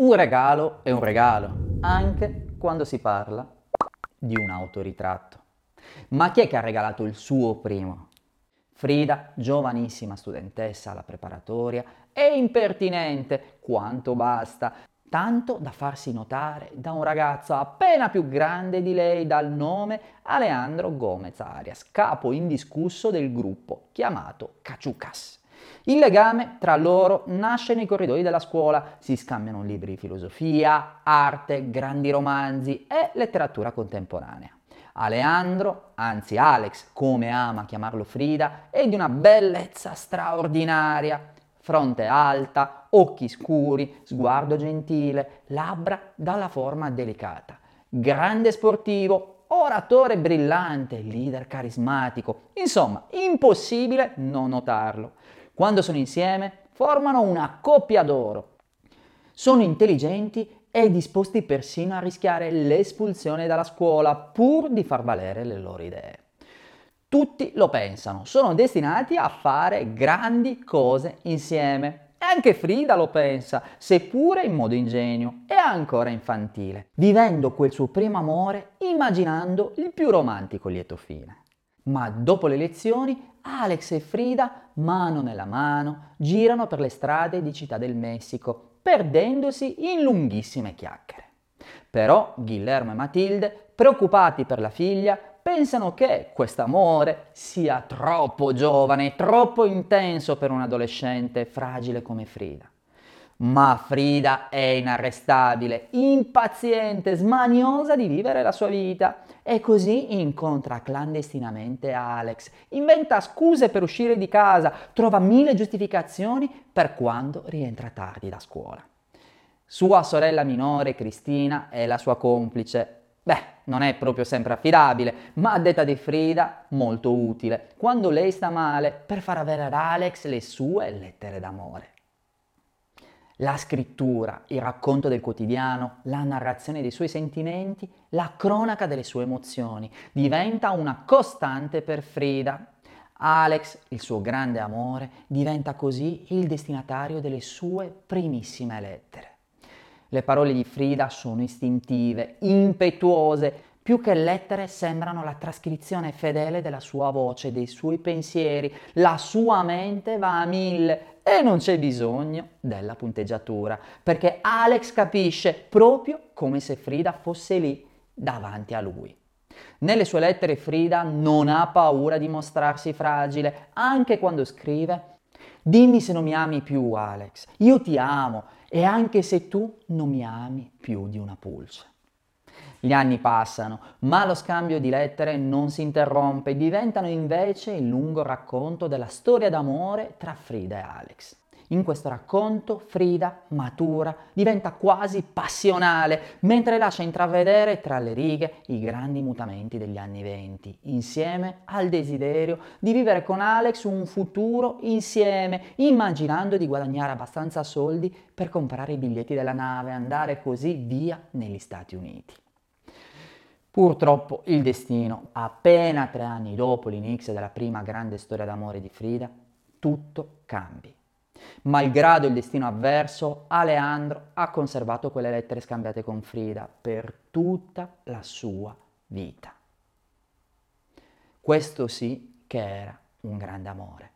Un regalo è un regalo, anche quando si parla di un autoritratto. Ma chi è che ha regalato il suo primo? Frida, giovanissima studentessa alla preparatoria, è impertinente quanto basta, tanto da farsi notare da un ragazzo appena più grande di lei dal nome Alejandro Gomez Arias, capo indiscusso del gruppo chiamato Caciucas. Il legame tra loro nasce nei corridoi della scuola, si scambiano libri di filosofia, arte, grandi romanzi e letteratura contemporanea. Aleandro, anzi Alex, come ama chiamarlo Frida, è di una bellezza straordinaria. Fronte alta, occhi scuri, sguardo gentile, labbra dalla forma delicata. Grande sportivo, oratore brillante, leader carismatico. Insomma, impossibile non notarlo. Quando sono insieme, formano una coppia d'oro. Sono intelligenti e disposti persino a rischiare l'espulsione dalla scuola pur di far valere le loro idee. Tutti lo pensano, sono destinati a fare grandi cose insieme. E anche Frida lo pensa, seppure in modo ingenuo e ancora infantile, vivendo quel suo primo amore immaginando il più romantico lieto fine. Ma dopo le lezioni Alex e Frida, mano nella mano, girano per le strade di Città del Messico perdendosi in lunghissime chiacchiere. Però Guillermo e Matilde, preoccupati per la figlia, pensano che quest'amore sia troppo giovane, troppo intenso per un adolescente fragile come Frida. Ma Frida è inarrestabile, impaziente, smaniosa di vivere la sua vita e così incontra clandestinamente Alex, inventa scuse per uscire di casa, trova mille giustificazioni per quando rientra tardi da scuola. Sua sorella minore, Cristina, è la sua complice. Beh, non è proprio sempre affidabile, ma a detta di Frida molto utile, quando lei sta male, per far avere ad Alex le sue lettere d'amore. La scrittura, il racconto del quotidiano, la narrazione dei suoi sentimenti, la cronaca delle sue emozioni diventa una costante per Frida. Alex, il suo grande amore, diventa così il destinatario delle sue primissime lettere. Le parole di Frida sono istintive, impetuose, più che lettere sembrano la trascrizione fedele della sua voce, dei suoi pensieri. La sua mente va a mille e non c'è bisogno della punteggiatura, perché Alex capisce proprio come se Frida fosse lì davanti a lui. Nelle sue lettere Frida non ha paura di mostrarsi fragile, anche quando scrive Dimmi se non mi ami più, Alex. Io ti amo e anche se tu non mi ami più di una pulce. Gli anni passano, ma lo scambio di lettere non si interrompe, diventano invece il lungo racconto della storia d'amore tra Frida e Alex. In questo racconto Frida matura, diventa quasi passionale, mentre lascia intravedere tra le righe i grandi mutamenti degli anni venti, insieme al desiderio di vivere con Alex un futuro insieme, immaginando di guadagnare abbastanza soldi per comprare i biglietti della nave e andare così via negli Stati Uniti. Purtroppo il destino, appena tre anni dopo l'inizio della prima grande storia d'amore di Frida, tutto cambia. Malgrado il destino avverso, Aleandro ha conservato quelle lettere scambiate con Frida per tutta la sua vita. Questo sì che era un grande amore.